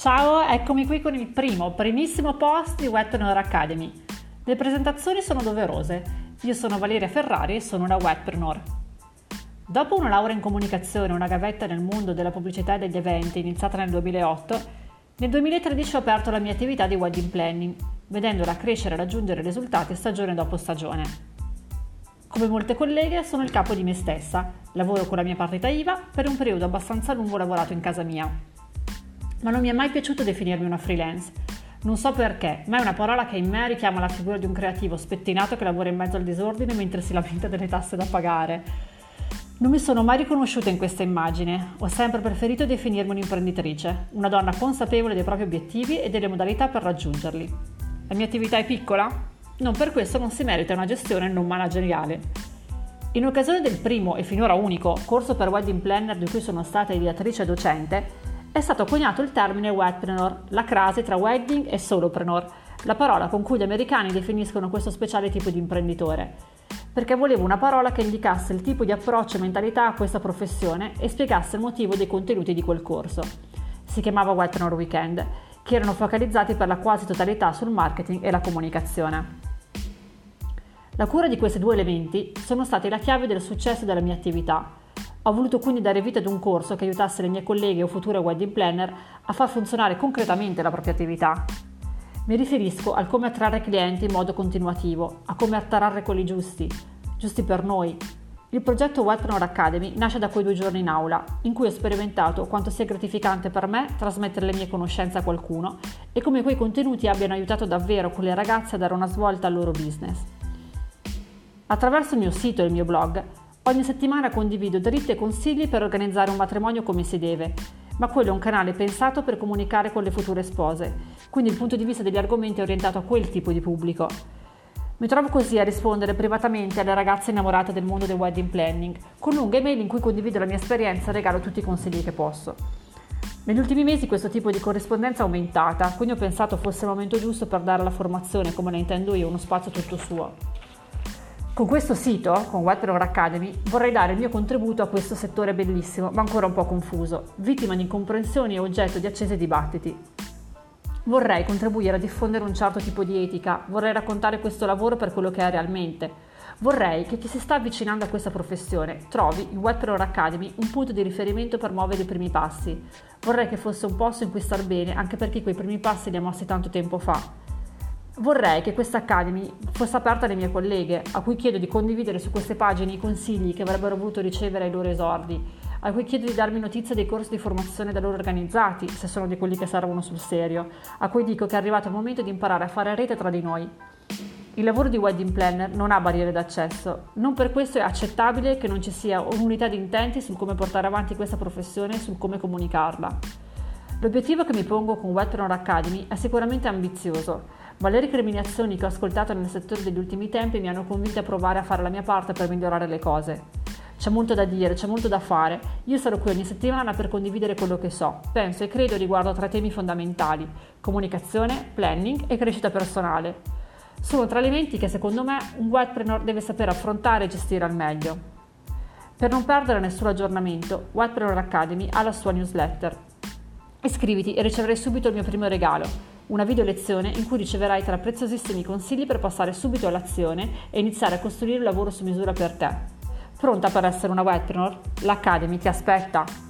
Ciao, eccomi qui con il primo, primissimo post di Wetpreneur Academy. Le presentazioni sono doverose. Io sono Valeria Ferrari e sono una Wetpreneur. Dopo una laurea in comunicazione e una gavetta nel mondo della pubblicità e degli eventi iniziata nel 2008, nel 2013 ho aperto la mia attività di wedding planning, vedendola crescere e raggiungere risultati stagione dopo stagione. Come molte colleghe sono il capo di me stessa, lavoro con la mia partita IVA, per un periodo abbastanza lungo lavorato in casa mia ma non mi è mai piaciuto definirmi una freelance. Non so perché, ma è una parola che in me richiama la figura di un creativo spettinato che lavora in mezzo al disordine mentre si lamenta delle tasse da pagare. Non mi sono mai riconosciuta in questa immagine, ho sempre preferito definirmi un'imprenditrice, una donna consapevole dei propri obiettivi e delle modalità per raggiungerli. La mia attività è piccola? Non per questo non si merita una gestione non manageriale. In occasione del primo e finora unico corso per wedding planner di cui sono stata ideatrice e docente, è stato coniato il termine wetpreneur, la crasi tra wedding e solopreneur, la parola con cui gli americani definiscono questo speciale tipo di imprenditore, perché volevo una parola che indicasse il tipo di approccio e mentalità a questa professione e spiegasse il motivo dei contenuti di quel corso. Si chiamava Wetpreneur Weekend, che erano focalizzati per la quasi totalità sul marketing e la comunicazione. La cura di questi due elementi sono stati la chiave del successo della mia attività ho voluto quindi dare vita ad un corso che aiutasse le mie colleghe o future wedding planner a far funzionare concretamente la propria attività. Mi riferisco al come attrarre clienti in modo continuativo, a come attrarre quelli giusti, giusti per noi. Il progetto Webpreneur Academy nasce da quei due giorni in aula, in cui ho sperimentato quanto sia gratificante per me trasmettere le mie conoscenze a qualcuno e come quei contenuti abbiano aiutato davvero quelle ragazze a dare una svolta al loro business. Attraverso il mio sito e il mio blog Ogni settimana condivido dritti e consigli per organizzare un matrimonio come si deve, ma quello è un canale pensato per comunicare con le future spose, quindi il punto di vista degli argomenti è orientato a quel tipo di pubblico. Mi trovo così a rispondere privatamente alle ragazze innamorate del mondo del wedding planning, con lunghe email in cui condivido la mia esperienza e regalo tutti i consigli che posso. Negli ultimi mesi questo tipo di corrispondenza è aumentata, quindi ho pensato fosse il momento giusto per dare alla formazione, come la intendo io, uno spazio tutto suo. Con questo sito, con Webpreneur Academy, vorrei dare il mio contributo a questo settore bellissimo, ma ancora un po' confuso, vittima di incomprensioni e oggetto di accesi dibattiti. Vorrei contribuire a diffondere un certo tipo di etica, vorrei raccontare questo lavoro per quello che è realmente. Vorrei che chi si sta avvicinando a questa professione trovi in Webpreneur Academy un punto di riferimento per muovere i primi passi. Vorrei che fosse un posto in cui star bene, anche perché quei primi passi li ha mossi tanto tempo fa. Vorrei che questa Academy fosse aperta alle mie colleghe, a cui chiedo di condividere su queste pagine i consigli che avrebbero voluto ricevere ai loro esordi, a cui chiedo di darmi notizie dei corsi di formazione da loro organizzati, se sono di quelli che servono sul serio, a cui dico che è arrivato il momento di imparare a fare rete tra di noi. Il lavoro di wedding planner non ha barriere d'accesso, non per questo è accettabile che non ci sia un'unità di intenti sul come portare avanti questa professione e sul come comunicarla. L'obiettivo che mi pongo con Webpreneur Academy è sicuramente ambizioso, ma le recriminazioni che ho ascoltato nel settore degli ultimi tempi mi hanno convinta a provare a fare la mia parte per migliorare le cose. C'è molto da dire, c'è molto da fare. Io sarò qui ogni settimana per condividere quello che so, penso e credo riguardo a tre temi fondamentali: comunicazione, planning e crescita personale. Sono tre elementi che secondo me un webpreneur deve sapere affrontare e gestire al meglio. Per non perdere nessun aggiornamento, Webpreneur Academy ha la sua newsletter. Iscriviti e riceverai subito il mio primo regalo, una video lezione in cui riceverai tre preziosissimi consigli per passare subito all'azione e iniziare a costruire un lavoro su misura per te. Pronta per essere una webpreneur? L'Academy ti aspetta!